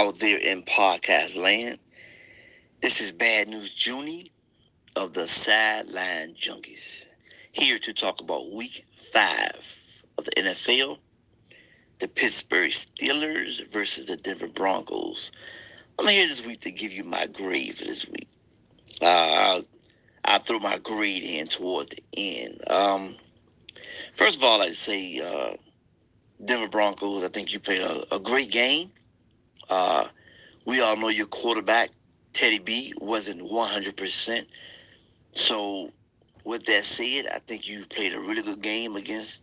out there in podcast land. This is Bad News Junie of the Sideline Junkies, here to talk about week five of the NFL. The Pittsburgh Steelers versus the Denver Broncos. I'm here this week to give you my grade for this week. Uh, I'll, I'll my grade in toward the end. Um, first of all, I'd say uh, Denver Broncos, I think you played a, a great game. Uh, we all know your quarterback, Teddy B, wasn't 100%. So, with that said, I think you played a really good game against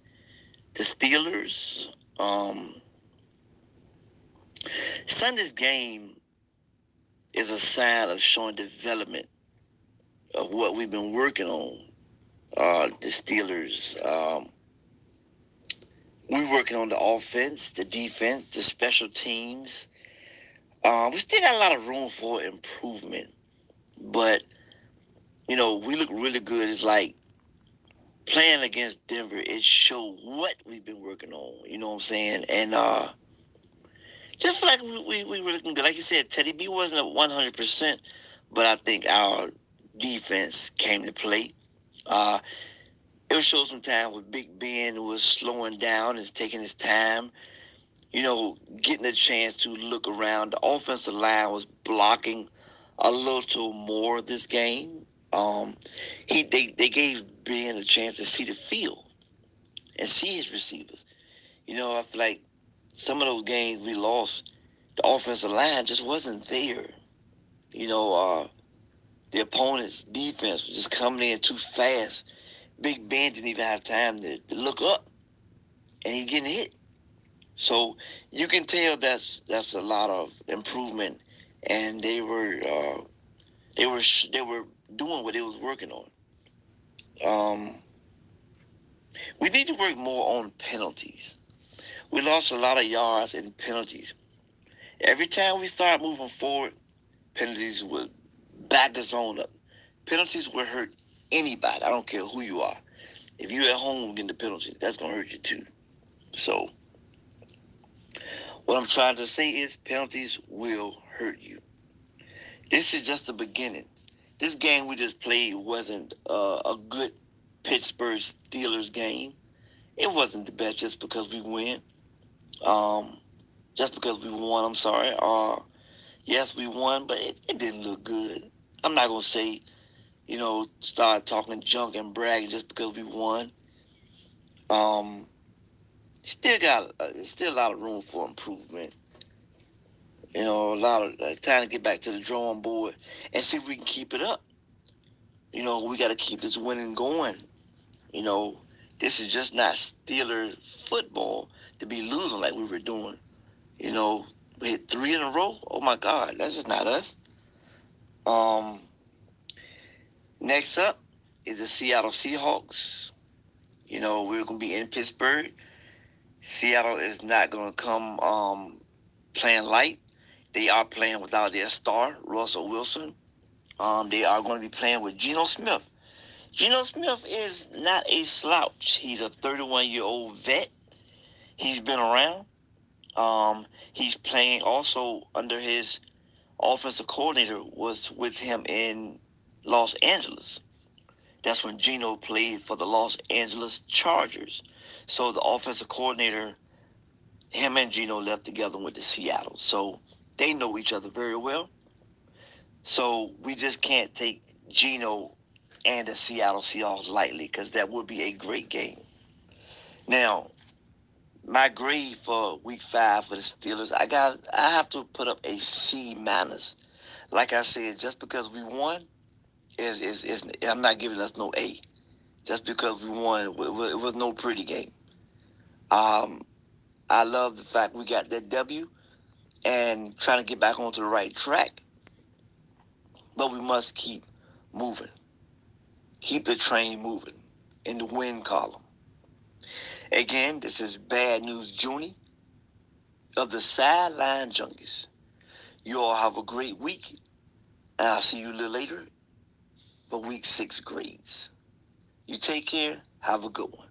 the Steelers. Um, Sunday's game is a sign of showing development of what we've been working on. Uh, the Steelers. Um, we're working on the offense, the defense, the special teams. Um, we still got a lot of room for improvement, but you know we look really good. It's like playing against Denver. It showed what we've been working on. You know what I'm saying? And uh, just like we, we, we were looking good. Like you said, Teddy B wasn't at 100, percent but I think our defense came to play. Uh, it was show some time with Big Ben was slowing down and taking his time. You know, getting a chance to look around. The offensive line was blocking a little more of this game. Um, he they, they gave Ben a chance to see the field and see his receivers. You know, I feel like some of those games we lost, the offensive line just wasn't there. You know, uh, the opponent's defense was just coming in too fast Big Ben didn't even have time to, to look up, and he getting hit. So you can tell that's that's a lot of improvement, and they were uh, they were they were doing what they was working on. Um, we need to work more on penalties. We lost a lot of yards in penalties. Every time we start moving forward, penalties would back the zone up. Penalties would hurt anybody. I don't care who you are. If you're at home getting the penalty, that's gonna hurt you too. So what I'm trying to say is penalties will hurt you. This is just the beginning. This game we just played wasn't uh, a good Pittsburgh Steelers game. It wasn't the best just because we win. Um, just because we won, I'm sorry. Uh, yes, we won, but it, it didn't look good. I'm not gonna say you know, start talking junk and bragging just because we won. Um, still got uh, still a lot of room for improvement. You know, a lot of uh, time to get back to the drawing board and see if we can keep it up. You know, we got to keep this winning going. You know, this is just not Steeler football to be losing like we were doing. You know, we hit three in a row. Oh my God, that's just not us. Um, Next up is the Seattle Seahawks. You know, we're going to be in Pittsburgh. Seattle is not going to come um, playing light. They are playing without their star, Russell Wilson. Um, they are going to be playing with Geno Smith. Geno Smith is not a slouch. He's a 31 year old vet. He's been around. Um, he's playing also under his offensive coordinator was with him in Los Angeles. That's when Geno played for the Los Angeles Chargers. So the offensive coordinator, him and Geno left together with the Seattle. So they know each other very well. So we just can't take Geno and the Seattle Seahawks lightly because that would be a great game. Now, my grade for week five for the Steelers, I got I have to put up a C minus. Like I said, just because we won is, is, is I'm not giving us no A, just because we won. It was no pretty game. Um, I love the fact we got that W, and trying to get back onto the right track. But we must keep moving, keep the train moving in the win column. Again, this is Bad News Junie of the Sideline Junkies. You all have a great week, and I'll see you a little later for week six grades. You take care. Have a good one.